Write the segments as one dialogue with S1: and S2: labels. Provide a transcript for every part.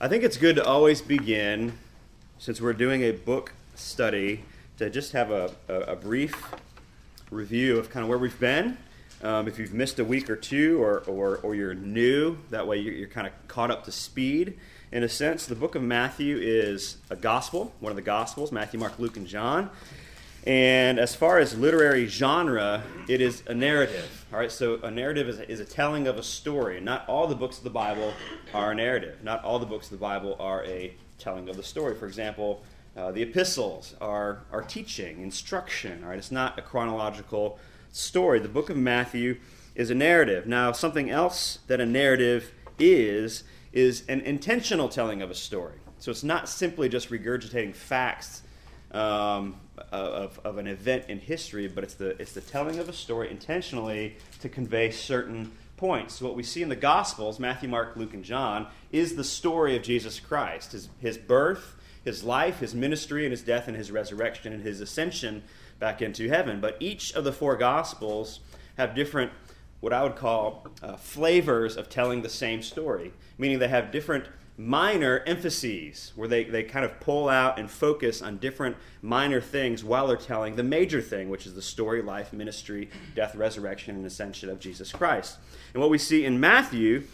S1: I think it's good to always begin, since we're doing a book study, to just have a, a, a brief review of kind of where we've been. Um, if you've missed a week or two, or, or, or you're new, that way you're, you're kind of caught up to speed. In a sense, the book of Matthew is a gospel, one of the gospels Matthew, Mark, Luke, and John. And as far as literary genre, it is a narrative. All right, so a narrative is a, is a telling of a story. Not all the books of the Bible are a narrative. Not all the books of the Bible are a telling of the story. For example, uh, the epistles are, are teaching, instruction. All right, it's not a chronological story. The book of Matthew is a narrative. Now, something else that a narrative is is an intentional telling of a story. So it's not simply just regurgitating facts um, of, of an event in history, but it's the, it's the telling of a story intentionally to convey certain points. So, what we see in the Gospels, Matthew, Mark, Luke, and John, is the story of Jesus Christ his, his birth, his life, his ministry, and his death, and his resurrection, and his ascension back into heaven. But each of the four Gospels have different, what I would call, uh, flavors of telling the same story, meaning they have different minor emphases where they, they kind of pull out and focus on different minor things while they're telling the major thing, which is the story, life, ministry, death, resurrection, and ascension of Jesus Christ. And what we see in Matthew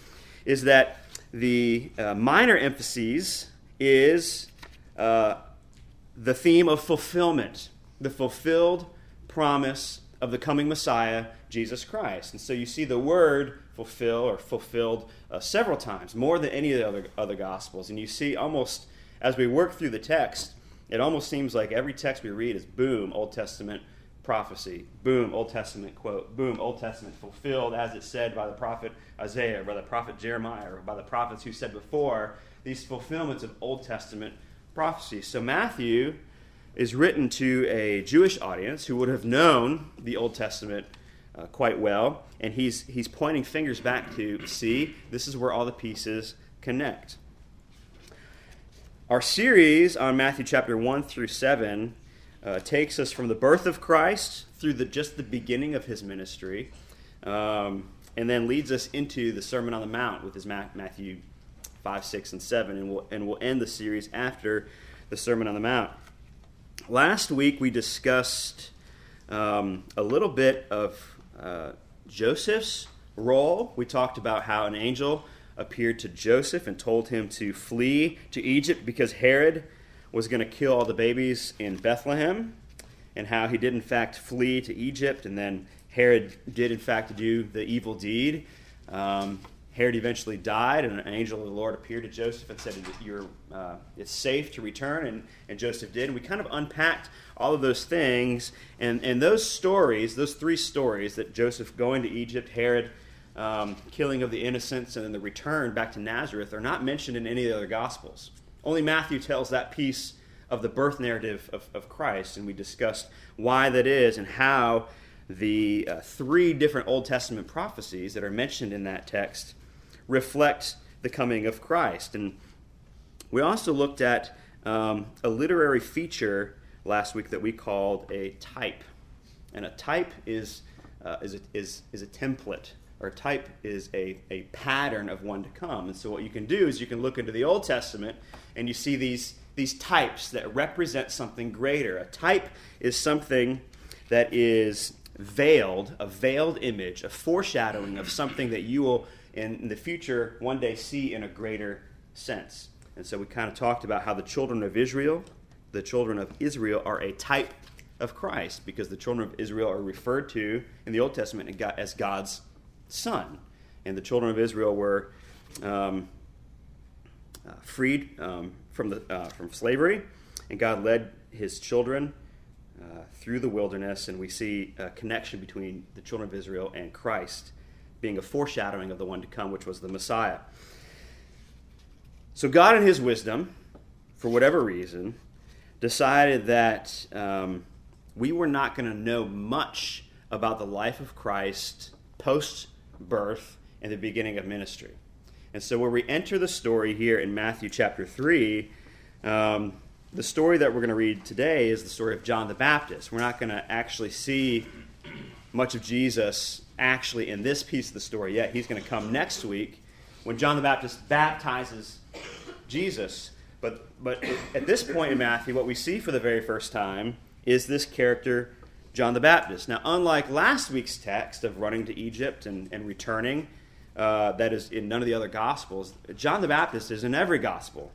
S1: is that the uh, minor emphases is uh, the theme of fulfillment, the fulfilled promise of the coming Messiah, Jesus Christ. And so you see the word fulfill or fulfilled uh, several times, more than any of the other, other Gospels. And you see almost, as we work through the text, it almost seems like every text we read is boom, Old Testament prophecy, boom, Old Testament quote, boom, Old Testament fulfilled as it said by the prophet Isaiah, or by the prophet Jeremiah, or by the prophets who said before, these fulfillments of Old Testament prophecy. So Matthew is written to a Jewish audience who would have known the Old Testament uh, quite well, and he's, he's pointing fingers back to see, this is where all the pieces connect. Our series on Matthew chapter 1 through 7 uh, takes us from the birth of Christ through the, just the beginning of his ministry, um, and then leads us into the Sermon on the Mount with his Matthew 5, 6, and 7, and we'll, and we'll end the series after the Sermon on the Mount. Last week we discussed um, a little bit of uh, Joseph's role. We talked about how an angel appeared to Joseph and told him to flee to Egypt because Herod was going to kill all the babies in Bethlehem, and how he did, in fact, flee to Egypt, and then Herod did, in fact, do the evil deed. Um, Herod eventually died, and an angel of the Lord appeared to Joseph and said, You're, uh, It's safe to return. And, and Joseph did. And we kind of unpacked all of those things. And, and those stories, those three stories that Joseph going to Egypt, Herod um, killing of the innocents, and then the return back to Nazareth are not mentioned in any of the other Gospels. Only Matthew tells that piece of the birth narrative of, of Christ. And we discussed why that is and how the uh, three different Old Testament prophecies that are mentioned in that text reflect the coming of Christ. And we also looked at um, a literary feature last week that we called a type. And a type is, uh, is, a, is, is a template, or a type is a, a pattern of one to come. And so, what you can do is you can look into the Old Testament and you see these, these types that represent something greater. A type is something that is veiled, a veiled image, a foreshadowing of something that you will in the future one day see in a greater sense. And so we kind of talked about how the children of Israel, the children of Israel, are a type of Christ because the children of Israel are referred to in the Old Testament as God's son. And the children of Israel were um, uh, freed um, from, the, uh, from slavery, and God led his children uh, through the wilderness, and we see a connection between the children of Israel and Christ being a foreshadowing of the one to come, which was the Messiah. So, God, in His wisdom, for whatever reason, decided that um, we were not going to know much about the life of Christ post birth and the beginning of ministry. And so, where we enter the story here in Matthew chapter 3, um, the story that we're going to read today is the story of John the Baptist. We're not going to actually see much of Jesus actually in this piece of the story yet. He's going to come next week when John the Baptist baptizes Jesus. But, but at this point in Matthew, what we see for the very first time is this character, John the Baptist. Now, unlike last week's text of running to Egypt and, and returning, uh, that is in none of the other Gospels, John the Baptist is in every Gospel.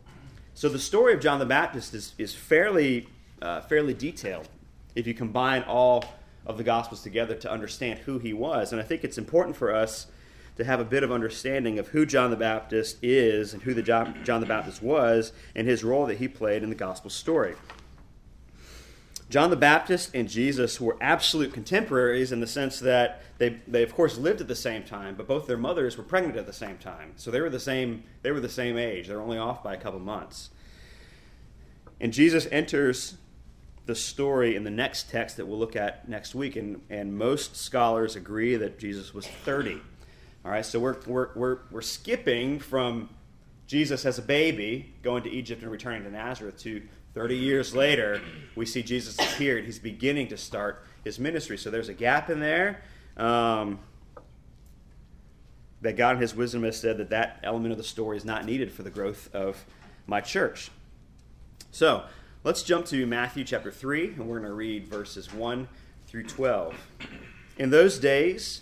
S1: So the story of John the Baptist is, is fairly, uh, fairly detailed if you combine all of the Gospels together to understand who he was. And I think it's important for us to have a bit of understanding of who John the Baptist is and who the John, John the Baptist was and his role that he played in the gospel story. John the Baptist and Jesus were absolute contemporaries in the sense that they, they of course lived at the same time, but both their mothers were pregnant at the same time. So they were the same, they were the same age. They were only off by a couple months. And Jesus enters the story in the next text that we'll look at next week, and, and most scholars agree that Jesus was 30 all right, so we're, we're, we're, we're skipping from Jesus as a baby going to Egypt and returning to Nazareth to 30 years later, we see Jesus appeared. He's beginning to start his ministry. So there's a gap in there. Um, that God in His wisdom has said that that element of the story is not needed for the growth of my church. So let's jump to Matthew chapter 3, and we're going to read verses 1 through 12. In those days,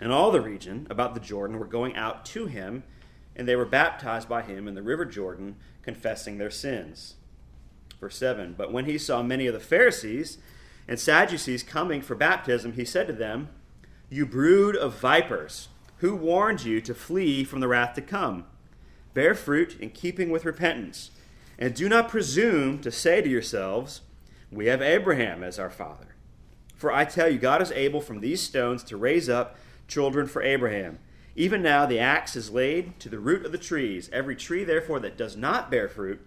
S1: and all the region about the Jordan were going out to him, and they were baptized by him in the river Jordan, confessing their sins. Verse 7 But when he saw many of the Pharisees and Sadducees coming for baptism, he said to them, You brood of vipers, who warned you to flee from the wrath to come? Bear fruit in keeping with repentance, and do not presume to say to yourselves, We have Abraham as our father. For I tell you, God is able from these stones to raise up children for Abraham. Even now the axe is laid to the root of the trees. Every tree, therefore, that does not bear fruit,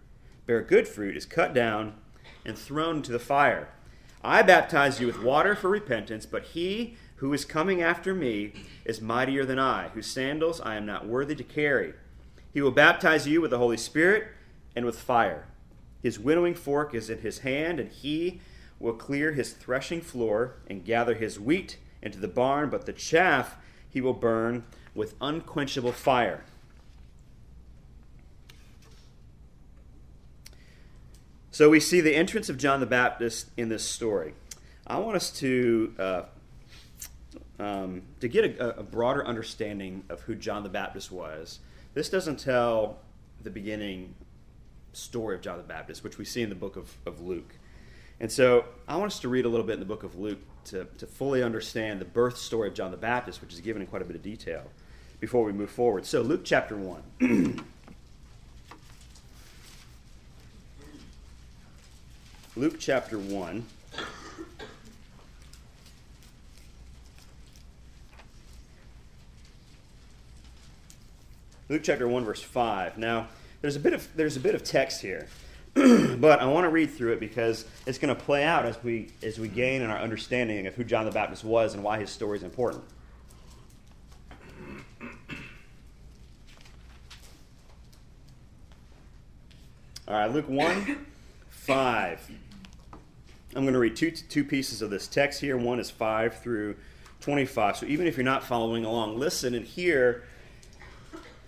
S1: bear good fruit, is cut down and thrown into the fire. I baptize you with water for repentance, but he who is coming after me is mightier than I, whose sandals I am not worthy to carry. He will baptize you with the Holy Spirit and with fire. His winnowing fork is in his hand, and he will clear his threshing floor and gather his wheat into the barn, but the chaff he will burn with unquenchable fire. So we see the entrance of John the Baptist in this story. I want us to uh, um, to get a, a, broader understanding of who John the Baptist was. This doesn't tell the beginning story of John the Baptist, which we see in the book of, of Luke. And so I want us to read a little bit in the book of Luke to, to fully understand the birth story of John the Baptist, which is given in quite a bit of detail, before we move forward. So, Luke chapter 1. Luke chapter 1. Luke chapter 1 verse 5. Now, there's a bit of there's a bit of text here. but I want to read through it because it's going to play out as we as we gain in our understanding of who John the Baptist was and why his story is important. All right, Luke 1 5. I'm going to read two, two pieces of this text here. One is 5 through 25. So even if you're not following along, listen and hear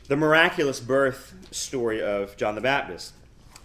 S1: the miraculous birth story of John the Baptist.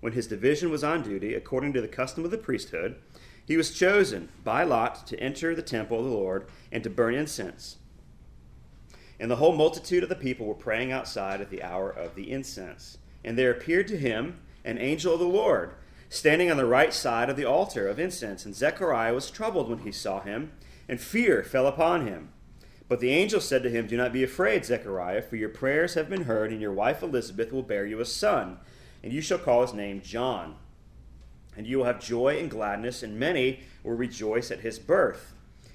S1: when his division was on duty, according to the custom of the priesthood, he was chosen by lot to enter the temple of the Lord and to burn incense. And the whole multitude of the people were praying outside at the hour of the incense. And there appeared to him an angel of the Lord, standing on the right side of the altar of incense. And Zechariah was troubled when he saw him, and fear fell upon him. But the angel said to him, Do not be afraid, Zechariah, for your prayers have been heard, and your wife Elizabeth will bear you a son, and you shall call his name John. And you will have joy and gladness, and many will rejoice at his birth.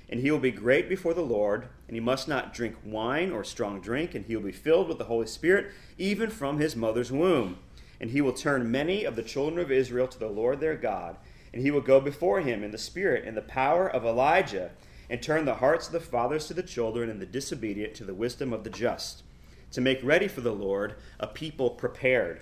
S1: And he will be great before the Lord, and he must not drink wine or strong drink, and he will be filled with the Holy Spirit, even from his mother's womb. And he will turn many of the children of Israel to the Lord their God, and he will go before him in the spirit and the power of Elijah and turn the hearts of the fathers to the children and the disobedient to the wisdom of the just, to make ready for the Lord a people prepared.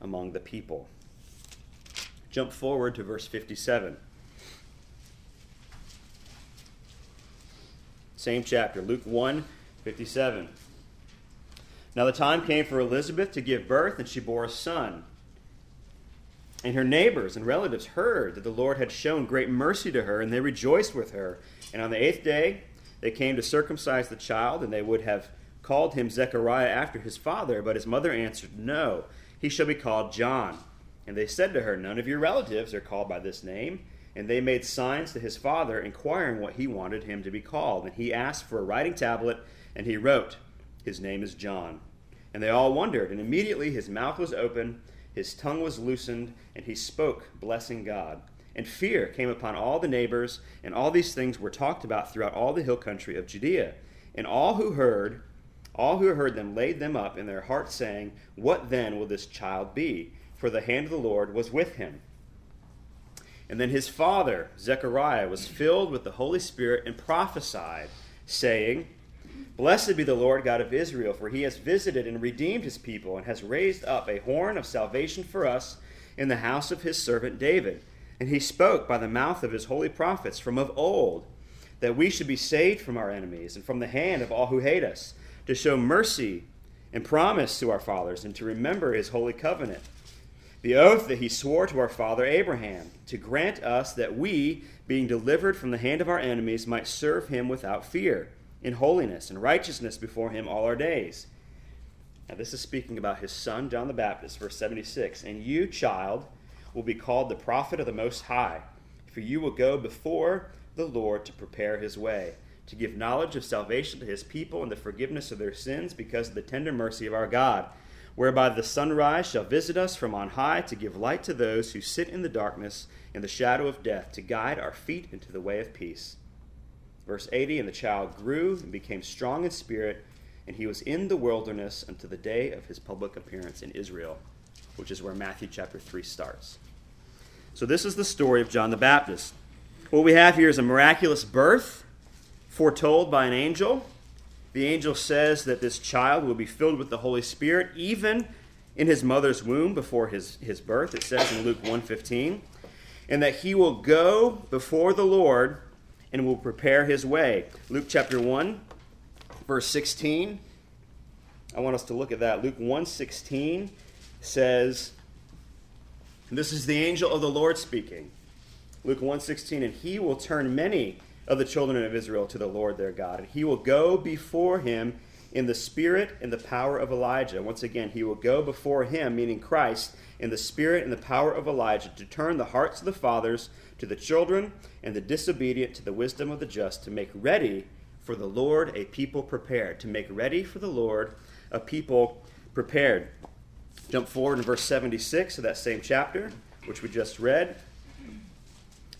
S1: among the people. Jump forward to verse 57. Same chapter, Luke 1 57. Now the time came for Elizabeth to give birth, and she bore a son. And her neighbors and relatives heard that the Lord had shown great mercy to her, and they rejoiced with her. And on the eighth day, they came to circumcise the child, and they would have called him Zechariah after his father. But his mother answered, No, he shall be called John. And they said to her, None of your relatives are called by this name. And they made signs to his father, inquiring what he wanted him to be called. And he asked for a writing tablet, and he wrote, His name is John. And they all wondered, and immediately his mouth was open his tongue was loosened, and he spoke, blessing God. And fear came upon all the neighbors, and all these things were talked about throughout all the hill country of Judea. And all who heard, all who heard them laid them up in their hearts, saying, What then will this child be? For the hand of the Lord was with him. And then his father, Zechariah, was filled with the Holy Spirit and prophesied, saying, Blessed be the Lord God of Israel, for he has visited and redeemed his people, and has raised up a horn of salvation for us in the house of his servant David. And he spoke by the mouth of his holy prophets from of old, that we should be saved from our enemies and from the hand of all who hate us, to show mercy and promise to our fathers, and to remember his holy covenant. The oath that he swore to our father Abraham, to grant us that we, being delivered from the hand of our enemies, might serve him without fear in holiness and righteousness before him all our days. Now, this is speaking about his son, John the Baptist, verse 76. And you, child, will be called the prophet of the Most High, for you will go before the Lord to prepare his way, to give knowledge of salvation to his people and the forgiveness of their sins because of the tender mercy of our God, whereby the sunrise shall visit us from on high to give light to those who sit in the darkness and the shadow of death, to guide our feet into the way of peace. Verse 80 And the child grew and became strong in spirit, and he was in the wilderness until the day of his public appearance in Israel, which is where Matthew chapter 3 starts. So, this is the story of John the Baptist. What we have here is a miraculous birth foretold by an angel. The angel says that this child will be filled with the Holy Spirit even in his mother's womb before his, his birth. It says in Luke 1:15, and that he will go before the Lord and will prepare his way. Luke chapter 1, verse 16. I want us to look at that. Luke 1:16 says, this is the angel of the Lord speaking. Luke 1:16, and he will turn many of the children of Israel to the Lord their God, and he will go before him in the spirit and the power of Elijah. Once again, he will go before him, meaning Christ, in the spirit and the power of Elijah, to turn the hearts of the fathers to the children, and the disobedient to the wisdom of the just, to make ready for the Lord a people prepared. To make ready for the Lord a people prepared. Jump forward in verse 76 of that same chapter, which we just read.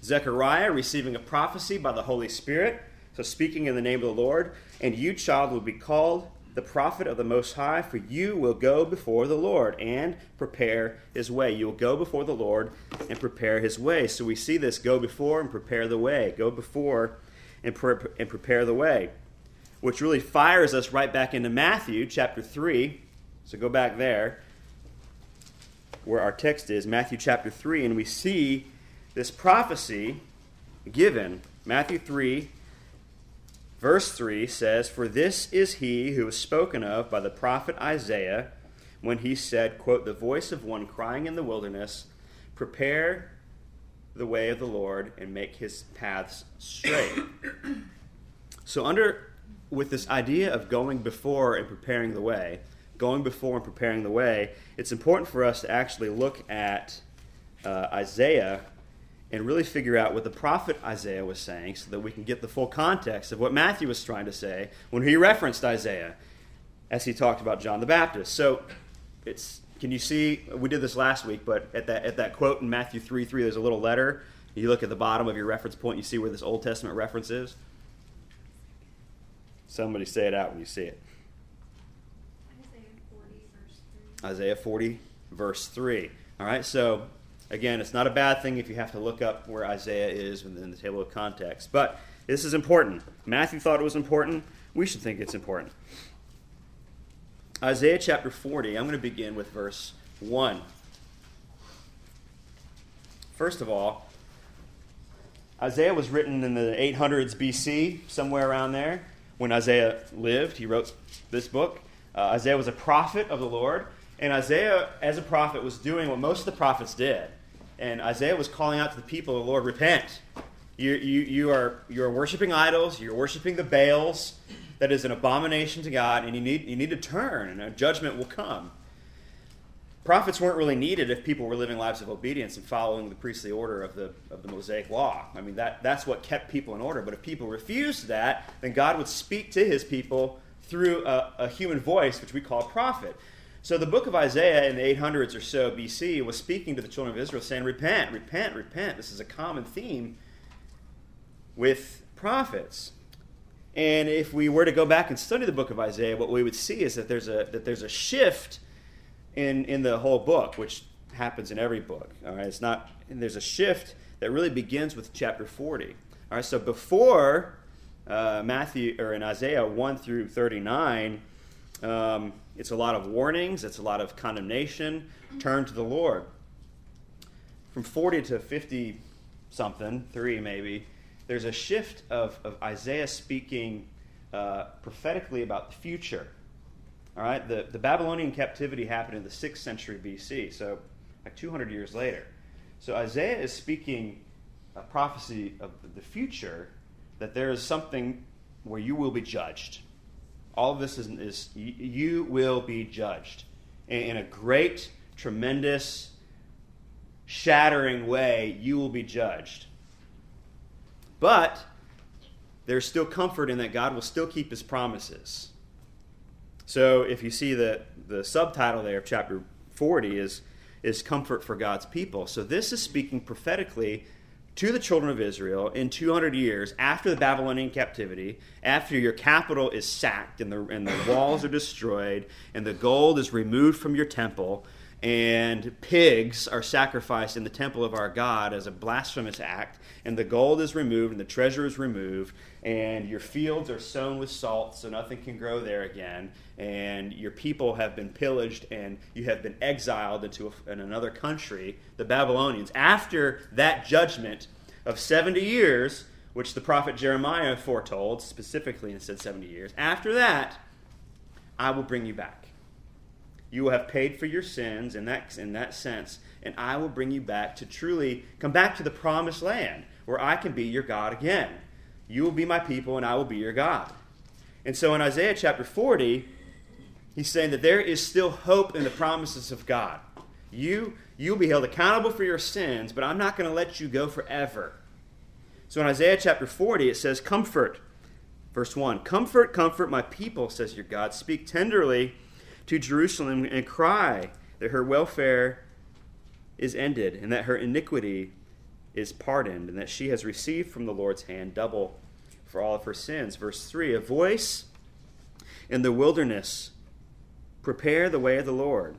S1: Zechariah receiving a prophecy by the Holy Spirit, so speaking in the name of the Lord, and you, child, will be called the prophet of the Most High, for you will go before the Lord and prepare his way. You will go before the Lord and prepare his way. So we see this go before and prepare the way. Go before and, pre- and prepare the way, which really fires us right back into Matthew chapter 3. So go back there where our text is, Matthew chapter 3, and we see this prophecy given. Matthew 3, verse 3 says, For this is he who was spoken of by the prophet Isaiah when he said, quote, The voice of one crying in the wilderness, Prepare the way of the Lord and make his paths straight. so, under with this idea of going before and preparing the way, going before and preparing the way, it's important for us to actually look at uh, Isaiah and really figure out what the prophet Isaiah was saying so that we can get the full context of what Matthew was trying to say when he referenced Isaiah as he talked about John the Baptist. So it's can you see we did this last week, but at that at that quote in Matthew 3 3, there's a little letter. You look at the bottom of your reference point, you see where this Old Testament reference is. Somebody say it out when you see it. Isaiah 40, verse 3. All right, so again, it's not a bad thing if you have to look up where Isaiah is within the table of context. But this is important. Matthew thought it was important. We should think it's important. Isaiah chapter 40, I'm going to begin with verse 1. First of all, Isaiah was written in the 800s BC, somewhere around there. When Isaiah lived, he wrote this book. Uh, Isaiah was a prophet of the Lord. And Isaiah, as a prophet, was doing what most of the prophets did. And Isaiah was calling out to the people, the Lord, repent. You, you, you, are, you are worshiping idols, you're worshiping the Baals. That is an abomination to God, and you need, you need to turn, and a judgment will come. Prophets weren't really needed if people were living lives of obedience and following the priestly order of the, of the Mosaic law. I mean, that, that's what kept people in order. But if people refused that, then God would speak to his people through a, a human voice, which we call a prophet. So the book of Isaiah in the 800s or so BC was speaking to the children of Israel, saying, Repent, repent, repent. This is a common theme with prophets. And if we were to go back and study the book of Isaiah, what we would see is that there's a, that there's a shift in, in the whole book, which happens in every book. All right, it's not, there's a shift that really begins with chapter 40. All right, so before uh, Matthew, or in Isaiah 1 through 39, um, it's a lot of warnings, it's a lot of condemnation. Turn to the Lord. From 40 to 50 something, three maybe, there's a shift of, of Isaiah speaking uh, prophetically about the future. All right, the, the Babylonian captivity happened in the 6th century BC, so like 200 years later. So Isaiah is speaking a prophecy of the future that there is something where you will be judged all of this is, is you will be judged in a great, tremendous, shattering way. You will be judged. But there's still comfort in that God will still keep his promises. So if you see the, the subtitle there of chapter 40 is, is comfort for God's people. So this is speaking prophetically to the children of Israel in 200 years after the Babylonian captivity, after your capital is sacked and the, and the walls are destroyed and the gold is removed from your temple and pigs are sacrificed in the temple of our God as a blasphemous act, and the gold is removed and the treasure is removed, and your fields are sown with salt so nothing can grow there again, and your people have been pillaged and you have been exiled into a, in another country, the Babylonians. After that judgment of 70 years, which the prophet Jeremiah foretold, specifically and said 70 years, after that, I will bring you back. You will have paid for your sins in that, in that sense, and I will bring you back to truly come back to the promised land where I can be your God again. You will be my people, and I will be your God. And so in Isaiah chapter 40, he's saying that there is still hope in the promises of God. You, you'll be held accountable for your sins, but I'm not going to let you go forever. So in Isaiah chapter 40, it says, Comfort. Verse 1 Comfort, comfort my people, says your God. Speak tenderly to Jerusalem and cry that her welfare is ended and that her iniquity is pardoned, and that she has received from the Lord's hand double for all of her sins. Verse 3 A voice in the wilderness, prepare the way of the Lord,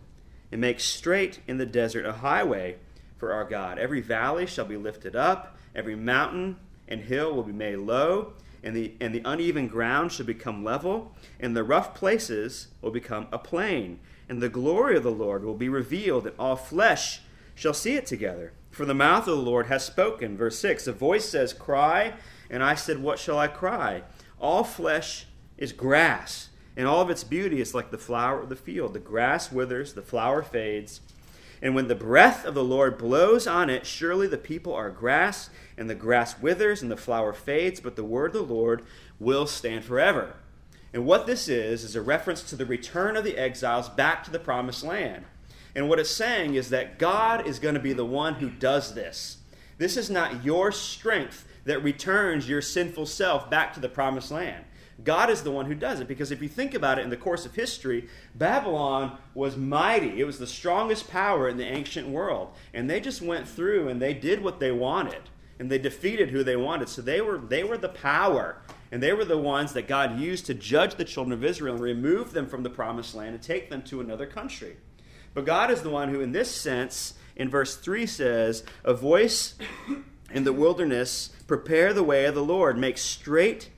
S1: and make straight in the desert a highway for our God. Every valley shall be lifted up, every mountain and hill will be made low, and the, and the uneven ground shall become level, and the rough places will become a plain. And the glory of the Lord will be revealed, and all flesh shall see it together. For the mouth of the Lord has spoken. Verse 6 A voice says, Cry, and I said, What shall I cry? All flesh is grass, and all of its beauty is like the flower of the field. The grass withers, the flower fades and when the breath of the Lord blows on it, surely the people are grass, and the grass withers and the flower fades, but the word of the Lord will stand forever. And what this is, is a reference to the return of the exiles back to the promised land. And what it's saying is that God is going to be the one who does this. This is not your strength that returns your sinful self back to the promised land. God is the one who does it. Because if you think about it in the course of history, Babylon was mighty. It was the strongest power in the ancient world. And they just went through and they did what they wanted. And they defeated who they wanted. So they were, they were the power. And they were the ones that God used to judge the children of Israel and remove them from the promised land and take them to another country. But God is the one who, in this sense, in verse 3 says, A voice in the wilderness, prepare the way of the Lord, make straight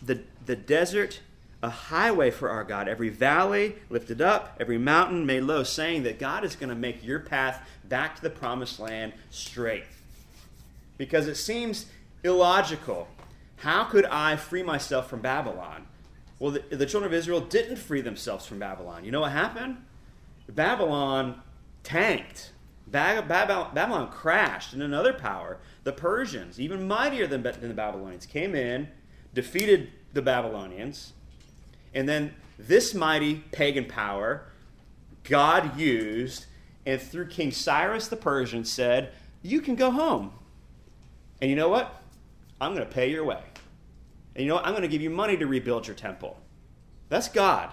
S1: the the desert a highway for our God. Every valley lifted up, every mountain made low, saying that God is going to make your path back to the promised land straight. Because it seems illogical. How could I free myself from Babylon? Well, the, the children of Israel didn't free themselves from Babylon. You know what happened? Babylon tanked. Babylon crashed, and another power, the Persians, even mightier than, than the Babylonians, came in, defeated the Babylonians. And then this mighty pagan power God used, and through King Cyrus the Persian said, You can go home. And you know what? I'm going to pay your way. And you know what? I'm going to give you money to rebuild your temple. That's God.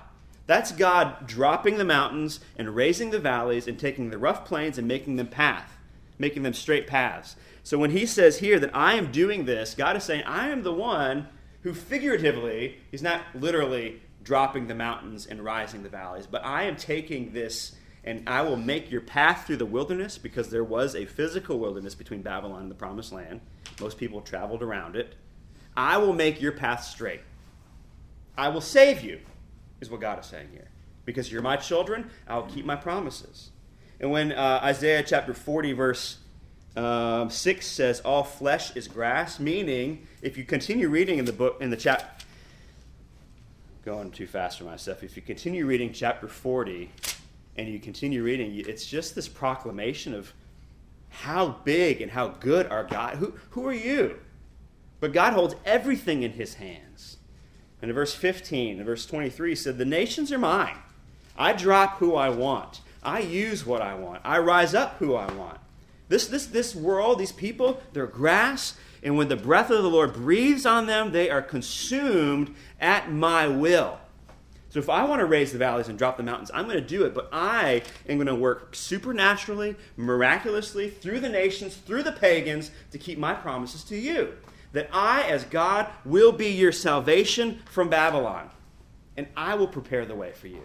S1: That's God dropping the mountains and raising the valleys and taking the rough plains and making them path, making them straight paths. So when he says here that I am doing this, God is saying, I am the one who figuratively, he's not literally dropping the mountains and rising the valleys, but I am taking this and I will make your path through the wilderness because there was a physical wilderness between Babylon and the promised land. Most people traveled around it. I will make your path straight. I will save you, is what God is saying here. Because you're my children, I'll keep my promises. And when uh, Isaiah chapter 40, verse um, 6 says, All flesh is grass, meaning, if you continue reading in the book, in the chapter, going too fast for myself, if you continue reading chapter 40 and you continue reading, it's just this proclamation of how big and how good our God, who, who are you? But God holds everything in his hands. And in verse 15 and verse 23 said, The nations are mine. I drop who I want. I use what I want. I rise up who I want. This, this, this world, these people, they're grass, and when the breath of the Lord breathes on them, they are consumed at my will. So if I want to raise the valleys and drop the mountains, I'm going to do it, but I am going to work supernaturally, miraculously, through the nations, through the pagans, to keep my promises to you. That I, as God, will be your salvation from Babylon, and I will prepare the way for you.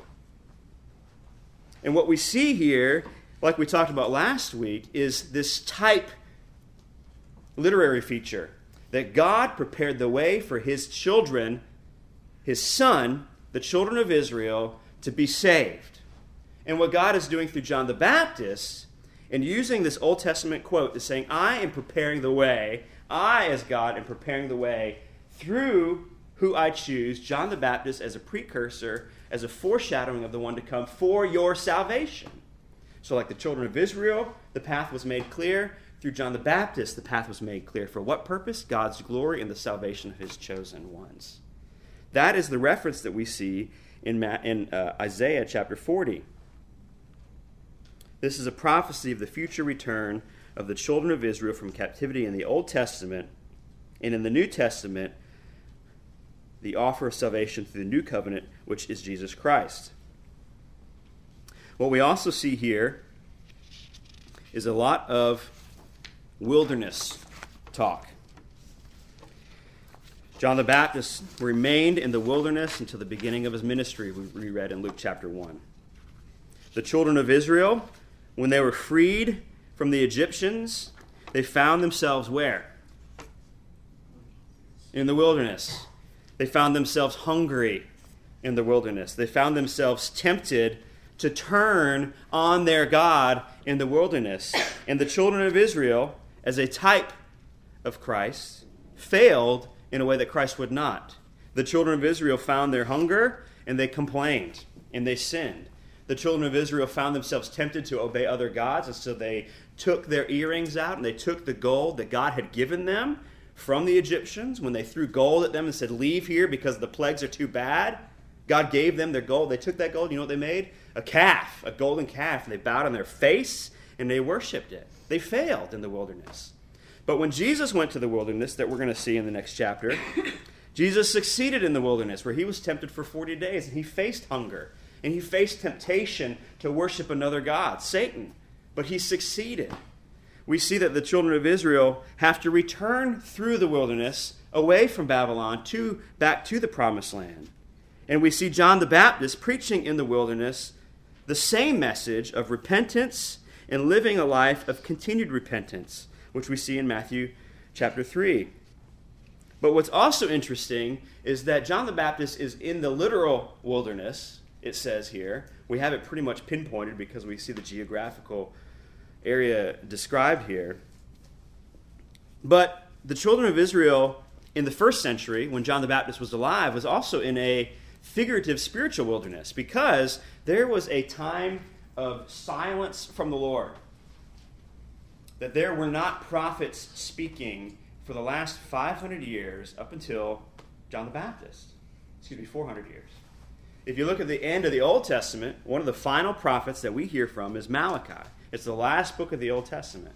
S1: And what we see here like we talked about last week, is this type literary feature that God prepared the way for his children, his son, the children of Israel, to be saved. And what God is doing through John the Baptist, and using this Old Testament quote, is saying, I am preparing the way, I, as God, am preparing the way through who I choose, John the Baptist, as a precursor, as a foreshadowing of the one to come for your salvation. So, like the children of Israel, the path was made clear. Through John the Baptist, the path was made clear. For what purpose? God's glory and the salvation of his chosen ones. That is the reference that we see in, in uh, Isaiah chapter 40. This is a prophecy of the future return of the children of Israel from captivity in the Old Testament. And in the New Testament, the offer of salvation through the new covenant, which is Jesus Christ. What we also see here is a lot of wilderness talk. John the Baptist remained in the wilderness until the beginning of his ministry, we read in Luke chapter 1. The children of Israel, when they were freed from the Egyptians, they found themselves where? In the wilderness. They found themselves hungry in the wilderness. They found themselves tempted to turn on their God in the wilderness. And the children of Israel, as a type of Christ, failed in a way that Christ would not. The children of Israel found their hunger and they complained and they sinned. The children of Israel found themselves tempted to obey other gods, and so they took their earrings out and they took the gold that God had given them from the Egyptians when they threw gold at them and said, Leave here because the plagues are too bad. God gave them their gold. They took that gold. You know what they made? A calf, a golden calf. And they bowed on their face and they worshiped it. They failed in the wilderness. But when Jesus went to the wilderness, that we're going to see in the next chapter, Jesus succeeded in the wilderness where he was tempted for 40 days and he faced hunger and he faced temptation to worship another God, Satan. But he succeeded. We see that the children of Israel have to return through the wilderness away from Babylon to back to the promised land. And we see John the Baptist preaching in the wilderness the same message of repentance and living a life of continued repentance which we see in Matthew chapter 3. But what's also interesting is that John the Baptist is in the literal wilderness, it says here. We have it pretty much pinpointed because we see the geographical area described here. But the children of Israel in the first century, when John the Baptist was alive, was also in a figurative spiritual wilderness because there was a time of silence from the Lord that there were not prophets speaking for the last 500 years up until John the Baptist. Excuse me, 400 years. If you look at the end of the Old Testament, one of the final prophets that we hear from is Malachi. It's the last book of the Old Testament.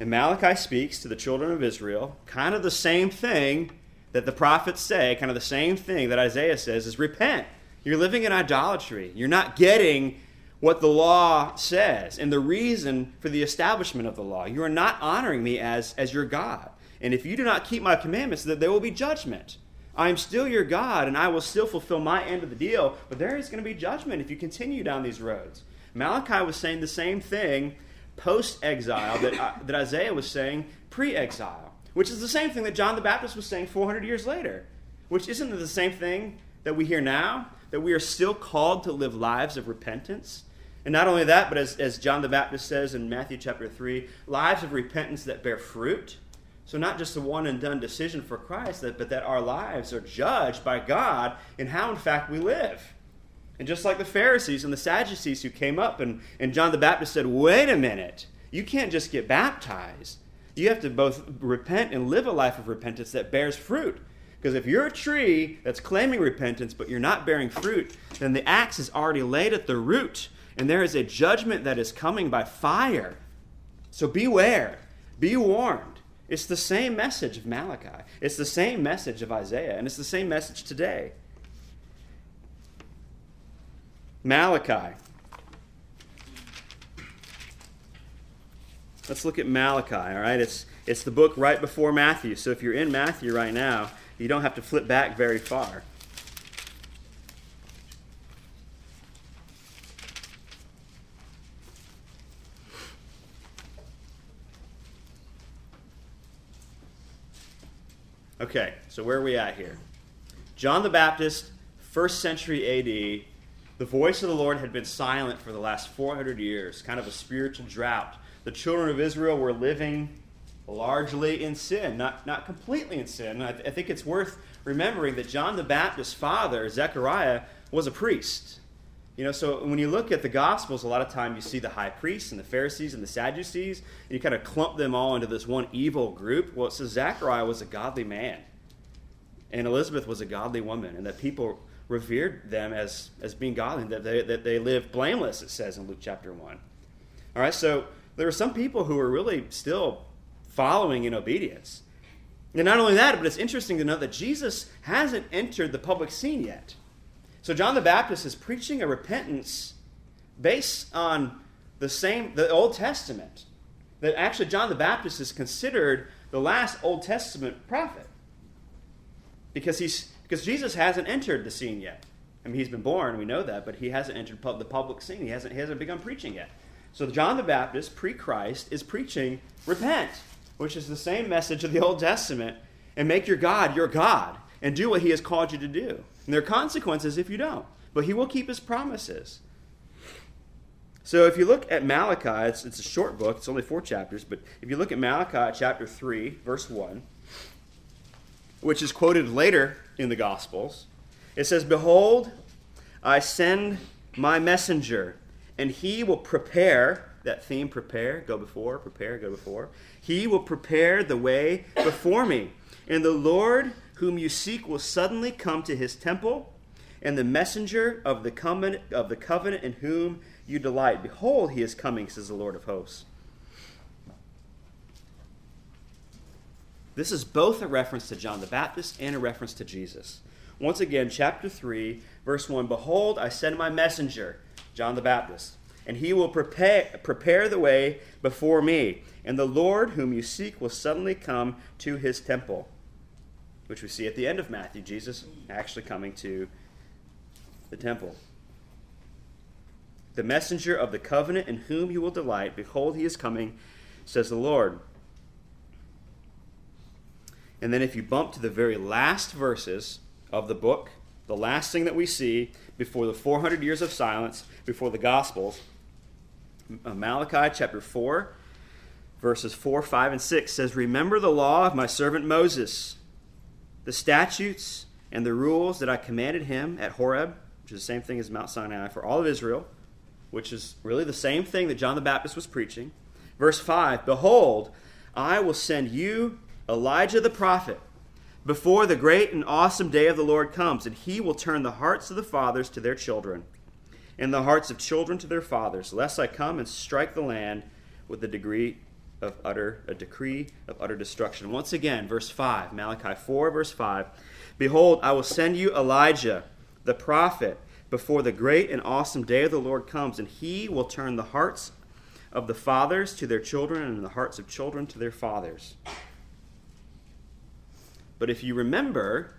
S1: And Malachi speaks to the children of Israel, kind of the same thing that the prophets say, kind of the same thing that Isaiah says is repent. You're living in idolatry. You're not getting what the law says and the reason for the establishment of the law. You are not honoring me as, as your God. And if you do not keep my commandments, that there will be judgment. I am still your God, and I will still fulfill my end of the deal, but there is going to be judgment if you continue down these roads. Malachi was saying the same thing post exile that, uh, that Isaiah was saying pre exile, which is the same thing that John the Baptist was saying 400 years later, which isn't the same thing that we hear now, that we are still called to live lives of repentance and not only that, but as, as John the Baptist says in Matthew chapter 3, lives of repentance that bear fruit. So, not just a one and done decision for Christ, but that our lives are judged by God in how, in fact, we live. And just like the Pharisees and the Sadducees who came up, and, and John the Baptist said, Wait a minute, you can't just get baptized. You have to both repent and live a life of repentance that bears fruit. Because if you're a tree that's claiming repentance, but you're not bearing fruit, then the axe is already laid at the root and there is a judgment that is coming by fire. So beware, be warned. It's the same message of Malachi, it's the same message of Isaiah, and it's the same message today. Malachi. Let's look at Malachi, all right? It's, it's the book right before Matthew. So if you're in Matthew right now, you don't have to flip back very far. Okay, so where are we at here? John the Baptist, first century AD, the voice of the Lord had been silent for the last 400 years, kind of a spiritual drought. The children of Israel were living largely in sin, not, not completely in sin. I, th- I think it's worth remembering that John the Baptist's father, Zechariah, was a priest. You know, so when you look at the Gospels, a lot of time you see the high priests and the Pharisees and the Sadducees, and you kind of clump them all into this one evil group. Well, it says Zechariah was a godly man, and Elizabeth was a godly woman, and that people revered them as, as being godly, that they, that they lived blameless, it says in Luke chapter 1. All right, so there are some people who are really still following in obedience. And not only that, but it's interesting to note that Jesus hasn't entered the public scene yet. So John the Baptist is preaching a repentance based on the same the Old Testament. That actually John the Baptist is considered the last Old Testament prophet. Because, he's, because Jesus hasn't entered the scene yet. I mean, he's been born, we know that, but he hasn't entered the public scene. He hasn't, he hasn't begun preaching yet. So John the Baptist, pre Christ, is preaching repent, which is the same message of the Old Testament, and make your God your God, and do what he has called you to do. And there are consequences if you don't, but he will keep his promises. So if you look at Malachi, it's, it's a short book, it's only four chapters, but if you look at Malachi chapter 3, verse 1, which is quoted later in the Gospels, it says, Behold, I send my messenger, and he will prepare, that theme, prepare, go before, prepare, go before. He will prepare the way before me. And the Lord whom you seek will suddenly come to his temple, and the messenger of the covenant, of the covenant in whom you delight. Behold, he is coming, says the Lord of hosts. This is both a reference to John the Baptist and a reference to Jesus. Once again, chapter 3, verse 1 Behold, I send my messenger, John the Baptist, and he will prepare, prepare the way before me. And the Lord whom you seek will suddenly come to his temple, which we see at the end of Matthew, Jesus actually coming to the temple. The messenger of the covenant in whom you will delight, behold, he is coming, says the Lord. And then if you bump to the very last verses of the book, the last thing that we see before the 400 years of silence, before the Gospels, uh, Malachi chapter 4, verses 4, 5, and 6 says, Remember the law of my servant Moses, the statutes and the rules that I commanded him at Horeb, which is the same thing as Mount Sinai for all of Israel, which is really the same thing that John the Baptist was preaching. Verse 5 Behold, I will send you Elijah the prophet before the great and awesome day of the Lord comes, and he will turn the hearts of the fathers to their children, and the hearts of children to their fathers, lest I come and strike the land with a degree of utter a decree of utter destruction. Once again, verse 5, Malachi 4, verse 5. Behold, I will send you Elijah, the prophet, before the great and awesome day of the Lord comes, and he will turn the hearts of the fathers to their children, and the hearts of children to their fathers but if you remember,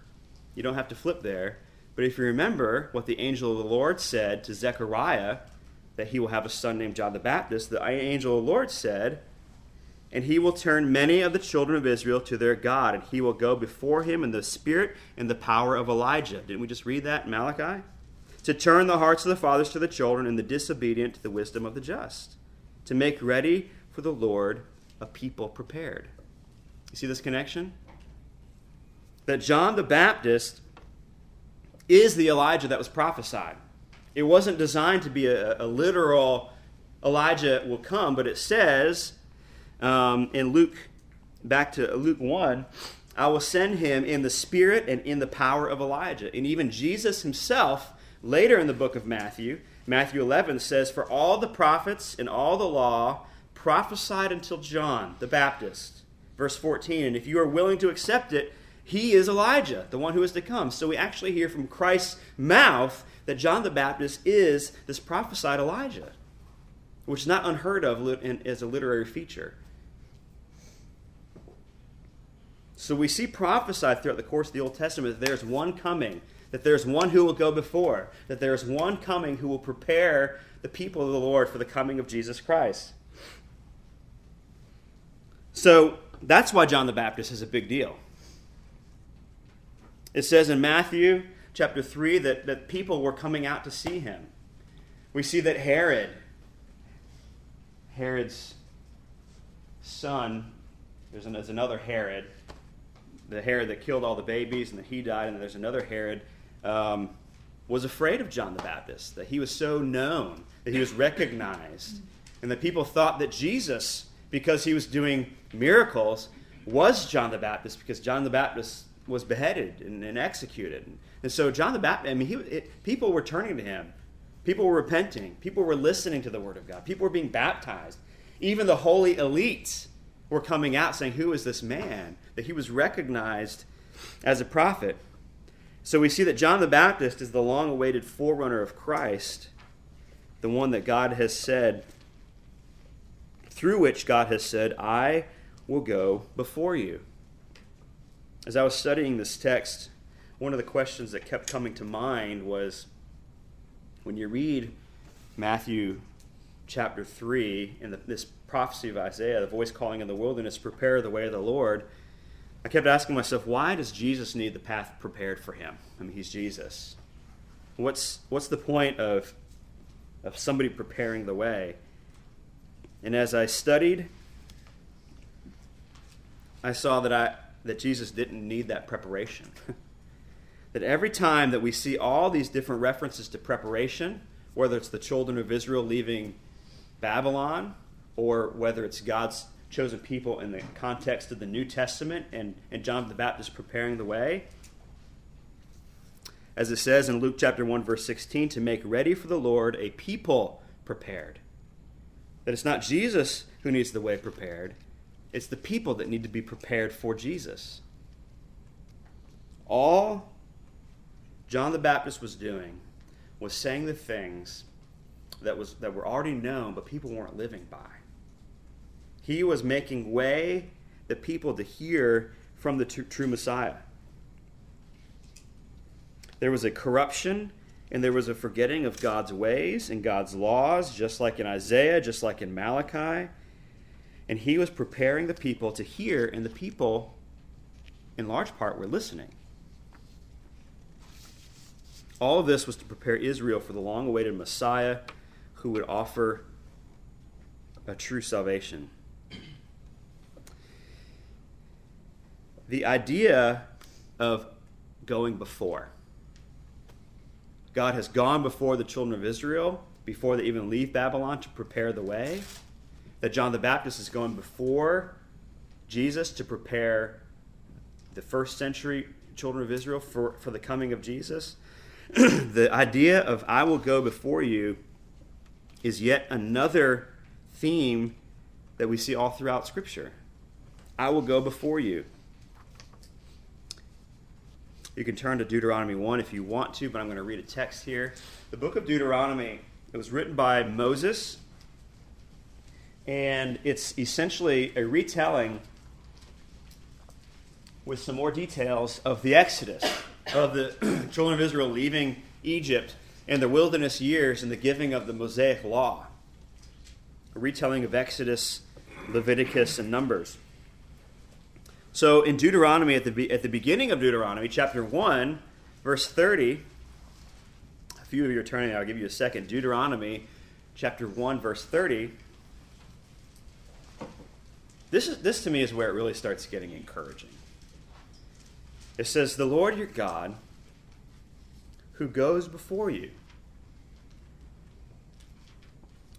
S1: you don't have to flip there, but if you remember what the angel of the Lord said to Zechariah, that he will have a son named John the Baptist, the angel of the Lord said, And he will turn many of the children of Israel to their God, and he will go before him in the spirit and the power of Elijah. Didn't we just read that in Malachi? To turn the hearts of the fathers to the children, and the disobedient to the wisdom of the just. To make ready for the Lord a people prepared. You see this connection? that John the Baptist is the Elijah that was prophesied. It wasn't designed to be a, a literal Elijah will come, but it says um, in Luke, back to Luke 1, I will send him in the spirit and in the power of Elijah. And even Jesus himself, later in the book of Matthew, Matthew 11 says, For all the prophets and all the law prophesied until John the Baptist. Verse 14, and if you are willing to accept it, he is Elijah, the one who is to come. So we actually hear from Christ's mouth that John the Baptist is this prophesied Elijah, which is not unheard of as a literary feature. So we see prophesied throughout the course of the Old Testament that there's one coming, that there's one who will go before, that there's one coming who will prepare the people of the Lord for the coming of Jesus Christ. So that's why John the Baptist is a big deal. It says in Matthew chapter 3 that, that people were coming out to see him. We see that Herod, Herod's son, there's, an, there's another Herod, the Herod that killed all the babies and that he died, and there's another Herod, um, was afraid of John the Baptist, that he was so known, that he was recognized, and that people thought that Jesus, because he was doing miracles, was John the Baptist, because John the Baptist was beheaded and, and executed. And so John the Baptist, I mean, he, it, people were turning to him. People were repenting. People were listening to the word of God. People were being baptized. Even the holy elites were coming out saying, Who is this man? That he was recognized as a prophet. So we see that John the Baptist is the long awaited forerunner of Christ, the one that God has said, through which God has said, I will go before you. As I was studying this text, one of the questions that kept coming to mind was when you read Matthew chapter 3 in the, this prophecy of Isaiah, the voice calling in the wilderness, prepare the way of the Lord, I kept asking myself, why does Jesus need the path prepared for him? I mean, he's Jesus. What's, what's the point of, of somebody preparing the way? And as I studied, I saw that, I, that Jesus didn't need that preparation. that every time that we see all these different references to preparation, whether it's the children of Israel leaving Babylon, or whether it's God's chosen people in the context of the New Testament and, and John the Baptist preparing the way, as it says in Luke chapter 1, verse 16, to make ready for the Lord a people prepared. That it's not Jesus who needs the way prepared, it's the people that need to be prepared for Jesus. All John the Baptist was doing was saying the things that, was, that were already known, but people weren't living by. He was making way the people to hear from the true, true Messiah. There was a corruption and there was a forgetting of God's ways and God's laws, just like in Isaiah, just like in Malachi. And he was preparing the people to hear, and the people, in large part, were listening. All of this was to prepare Israel for the long awaited Messiah who would offer a true salvation. The idea of going before. God has gone before the children of Israel before they even leave Babylon to prepare the way. That John the Baptist is going before Jesus to prepare the first century children of Israel for, for the coming of Jesus. the idea of I will go before you is yet another theme that we see all throughout Scripture. I will go before you. You can turn to Deuteronomy 1 if you want to, but I'm going to read a text here. The book of Deuteronomy, it was written by Moses, and it's essentially a retelling with some more details of the Exodus, of the children of Israel leaving Egypt and the wilderness years and the giving of the Mosaic law. A retelling of Exodus, Leviticus, and Numbers. So in Deuteronomy, at the, at the beginning of Deuteronomy, chapter 1, verse 30, a few of you are turning, I'll give you a second. Deuteronomy, chapter 1, verse 30. This, is, this to me is where it really starts getting encouraging. It says, The Lord your God, who goes before you.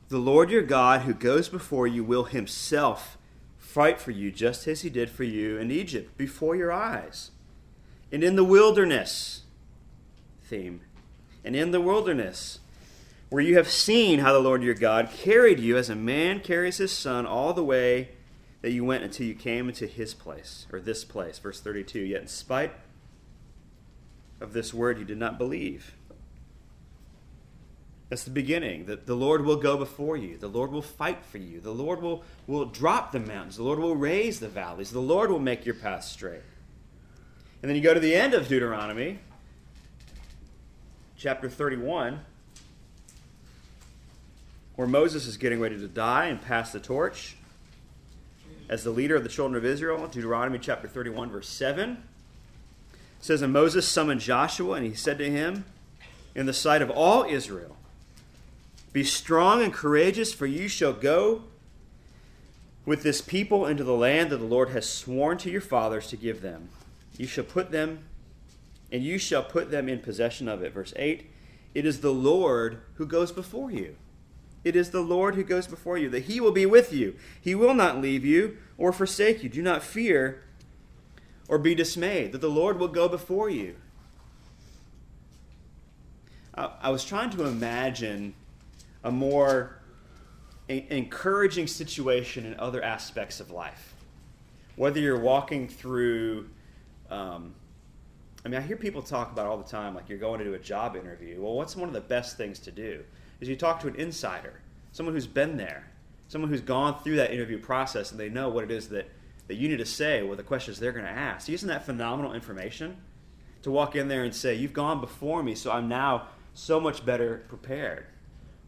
S1: The Lord your God, who goes before you, will himself fight for you just as he did for you in Egypt before your eyes. And in the wilderness, theme, and in the wilderness, where you have seen how the Lord your God carried you as a man carries his son all the way that you went until you came into his place, or this place. Verse 32. Yet in spite of this word, you did not believe that's the beginning. That the Lord will go before you. The Lord will fight for you. The Lord will, will drop the mountains. The Lord will raise the valleys. The Lord will make your path straight. And then you go to the end of Deuteronomy, chapter 31, where Moses is getting ready to die and pass the torch as the leader of the children of Israel. Deuteronomy chapter 31, verse 7 says, And Moses summoned Joshua, and he said to him, In the sight of all Israel, be strong and courageous, for you shall go with this people into the land that the Lord has sworn to your fathers to give them. You shall put them, and you shall put them in possession of it. Verse 8 It is the Lord who goes before you. It is the Lord who goes before you, that he will be with you. He will not leave you or forsake you. Do not fear or be dismayed, that the Lord will go before you. I, was trying to imagine a more encouraging situation in other aspects of life. Whether you're walking through, um, I mean, I hear people talk about all the time, like you're going to do a job interview. Well, what's one of the best things to do? Is you talk to an insider, someone who's been there, someone who's gone through that interview process, and they know what it is that that you need to say or the questions they're going to ask. Isn't that phenomenal information? To walk in there and say, You've gone before me, so I'm now so much better prepared.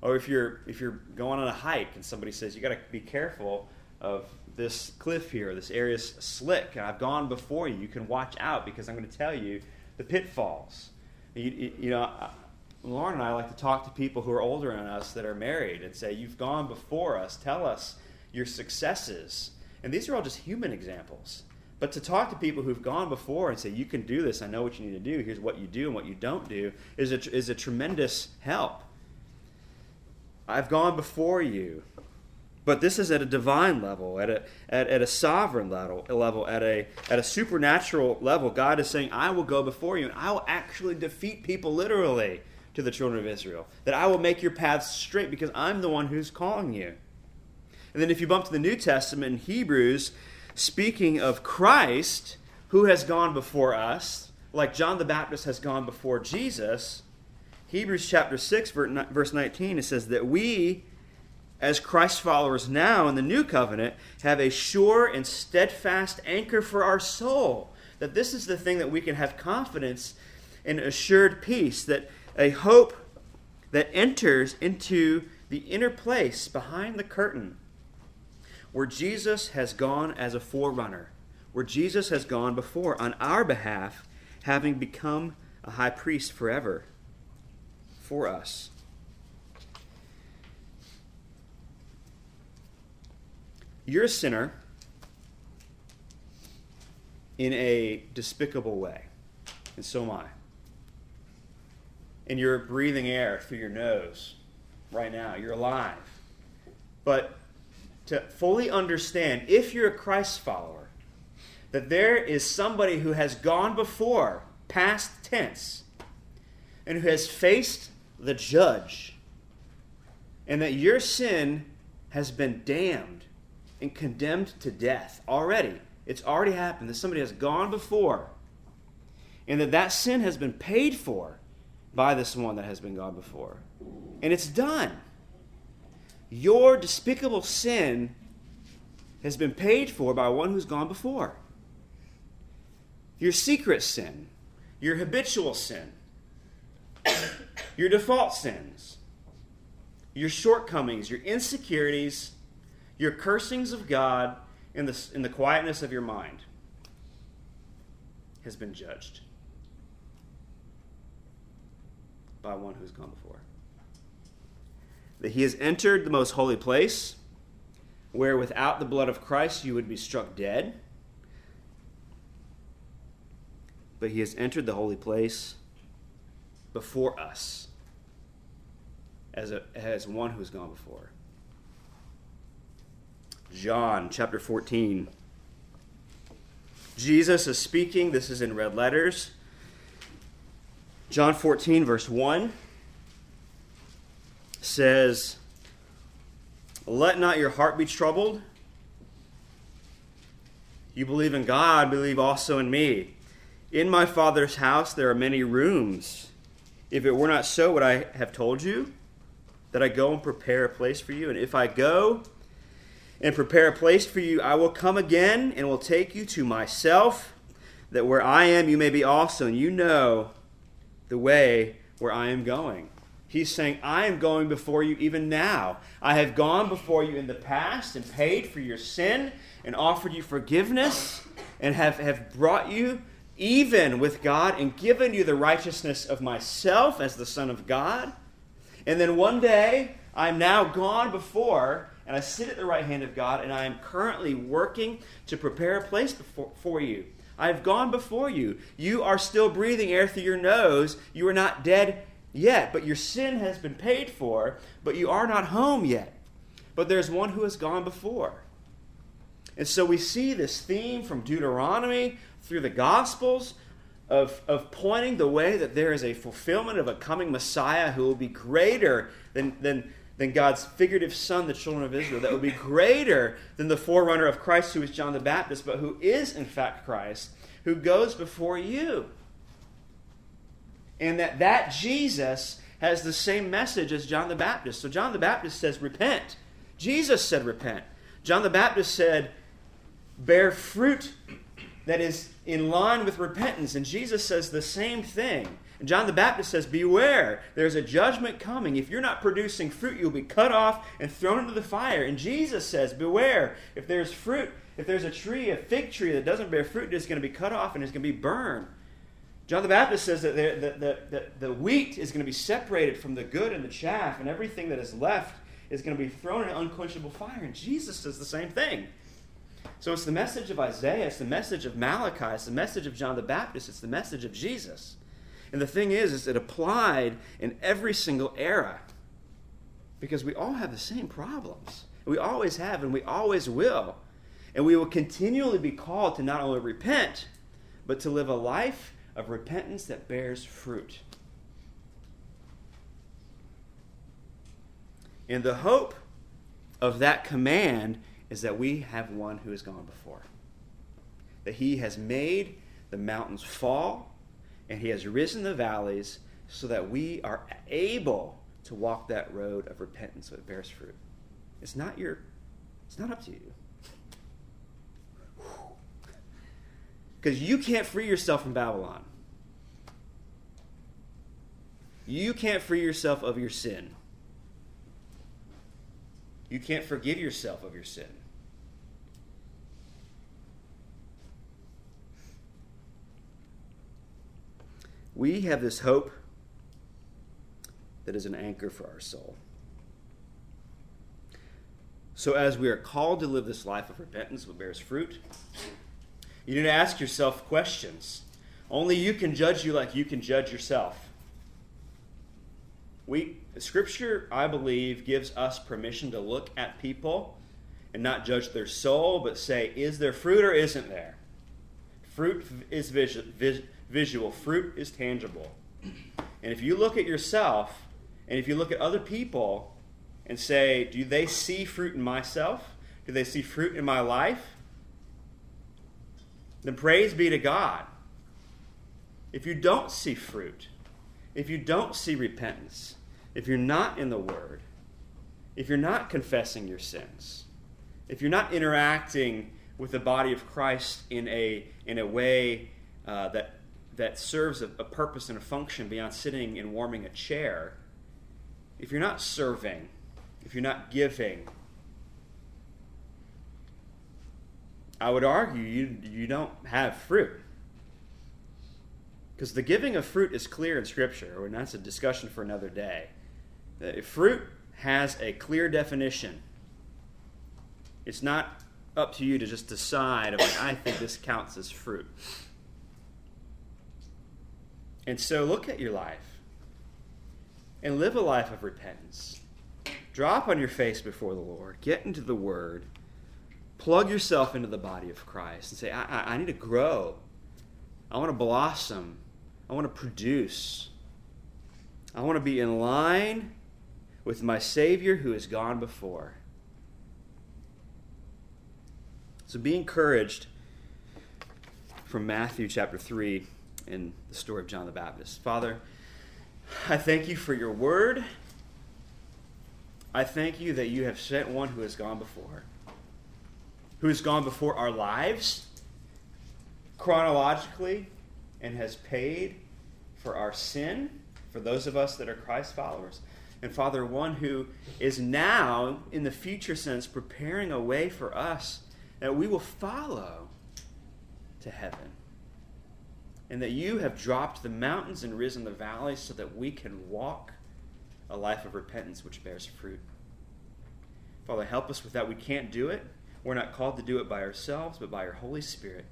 S1: Or if you're if you're going on a hike and somebody says you got to be careful of this cliff here, this area's slick, and I've gone before you. You can watch out because I'm going to tell you the pitfalls. You, you, know, uh, Lauren and I like to talk to people who are older than us that are married and say, "You've gone before us. Tell us your successes." And these are all just human examples. But to talk to people who've gone before and say, you can do this, I know what you need to do, here's what you do and what you don't do, is a, is a tremendous help. I've gone before you. But this is at a divine level, at a, at, at a sovereign level, level at, a, at a supernatural level. God is saying, I will go before you, and I will actually defeat people literally to the children of Israel. That I will make your paths straight because I'm the one who's calling you. And then if you bump to the New Testament in Hebrews, speaking of Christ, who has gone before us, like John the Baptist has gone before Jesus, Hebrews chapter 6, verse 19, it says that we, as Christ followers now in the new covenant, have a sure and steadfast anchor for our soul. That this is the thing that we can have confidence and assured peace, that a hope that enters into the inner place behind the curtain where Jesus has gone as a forerunner, where Jesus has gone before on our behalf, having become a high priest forever for us. You're a sinner in a despicable way, and so am I. And you're breathing air through your nose right now. You're alive. But to fully understand, if you're a Christ follower, that there is somebody who has gone before, past tense, and who has faced the judge, and that your sin has been damned and condemned to death already. It's already happened that somebody has gone before, and that that sin has been paid for by this one that has been gone before. And it's done. Your despicable sin has been paid for by one who's gone before. Your secret sin, your habitual sin, your default sins, your shortcomings, your insecurities, your cursings of God in the, in the quietness of your mind has been judged by one who's gone before that he has entered the most holy place, where without the blood of Christ you would be struck dead. But he has entered the holy place before us as, a, as one who has gone before. John chapter 14. Jesus is speaking. This is in red letters. John 14, verse 1 says, Let not your heart be troubled. You believe in God, believe also in me. In my Father's house there are many rooms. If it were not so, would I have told you that I go and prepare a place for you? And if I go and prepare a place for you, I will come again and will take you to myself, that where I am you may be also, and you know the way where I am going. He's saying, I am going before you even now. I have gone before you in the past and paid for your sin and offered you forgiveness and have, have brought you even with God and given you the righteousness of myself as the Son of God. And then one day, I'm now gone before, and I sit at the right hand of God, and I am currently working to prepare a place before, for you. I have gone before you. You are still breathing air through your nose. You are not dead yet, but your sin has been paid for, but you are not home yet. But there's one who has gone before. And so we see this theme from Deuteronomy through the Gospels of, of pointing the way that there is a fulfillment of a coming Messiah who will be greater than, than, than God's figurative son, the children of Israel, that will be greater than the forerunner of Christ, who is John the Baptist, but who is, in fact, Christ, who goes before you and that that Jesus has the same message as John the Baptist. So John the Baptist says, Repent. Jesus said, Repent. John the Baptist said, bear fruit that is in line with repentance. And Jesus says the same thing. And John the Baptist says, Beware, there's a judgment coming. If you're not producing fruit, you'll be cut off and thrown into the fire. And Jesus says, Beware, if there's fruit, if there's a tree, a fig tree that doesn't bear fruit, it's going to be cut off and it's going to be burned. John the Baptist says that the, the, the, the, wheat is going to be separated from the good and the chaff, and everything that is left is going to be thrown in unquenchable fire. And Jesus says the same thing. So it's the message of Isaiah, it's the message of Malachi, it's the message of John the Baptist, it's the message of Jesus. And the thing is, is it applied in every single era. Because we all have the same problems. We always have, and we always will. And we will continually be called to not only repent, but to live a life of repentance that bears fruit. And the hope of that command is that we have one who has gone before. That he has made the mountains fall and he has risen the valleys so that we are able to walk that road of repentance it bears fruit. It's not your it's not up to you. Because you can't free yourself from Babylon. You can't free yourself of your sin. You can't forgive yourself of your sin. We have this hope that is an anchor for our soul. So, as we are called to live this life of repentance that bears fruit, you need to ask yourself questions. Only you can judge you like you can judge yourself. We, Scripture, I believe, gives us permission to look at people and not judge their soul, but say, is there fruit or isn't there? Fruit is vis- vis- visual, fruit is tangible. And if you look at yourself and if you look at other people and say, do they see fruit in myself? Do they see fruit in my life? Then praise be to God. If you don't see fruit, if you don't see repentance, if you're not in the Word, if you're not confessing your sins, if you're not interacting with the body of Christ in a, in a way uh, that, that serves a, a purpose and a function beyond sitting and warming a chair, if you're not serving, if you're not giving, I would argue you, you don't have fruit. Because the giving of fruit is clear in Scripture, and that's a discussion for another day. Uh, fruit has a clear definition. It's not up to you to just decide, like, I think this counts as fruit. And so look at your life and live a life of repentance. Drop on your face before the Lord. Get into the Word. Plug yourself into the body of Christ and say, I, I, I need to grow. I want to blossom. I want to produce. I want to be in line with my Savior who has gone before. So be encouraged from Matthew chapter 3 in the story of John the Baptist. Father, I thank you for your word. I thank you that you have sent one who has gone before, who has gone before our lives chronologically and has paid for our sin, for those of us that are Christ followers. And Father, one who is now, in the future sense, preparing a way for us that we will follow to heaven. And that you have dropped the mountains and risen the valleys so that we can walk a life of repentance which bears fruit. Father, help us with that. We can't do it. We're not called to do it by ourselves, but by your Holy Spirit.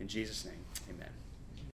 S1: In Jesus' name, amen.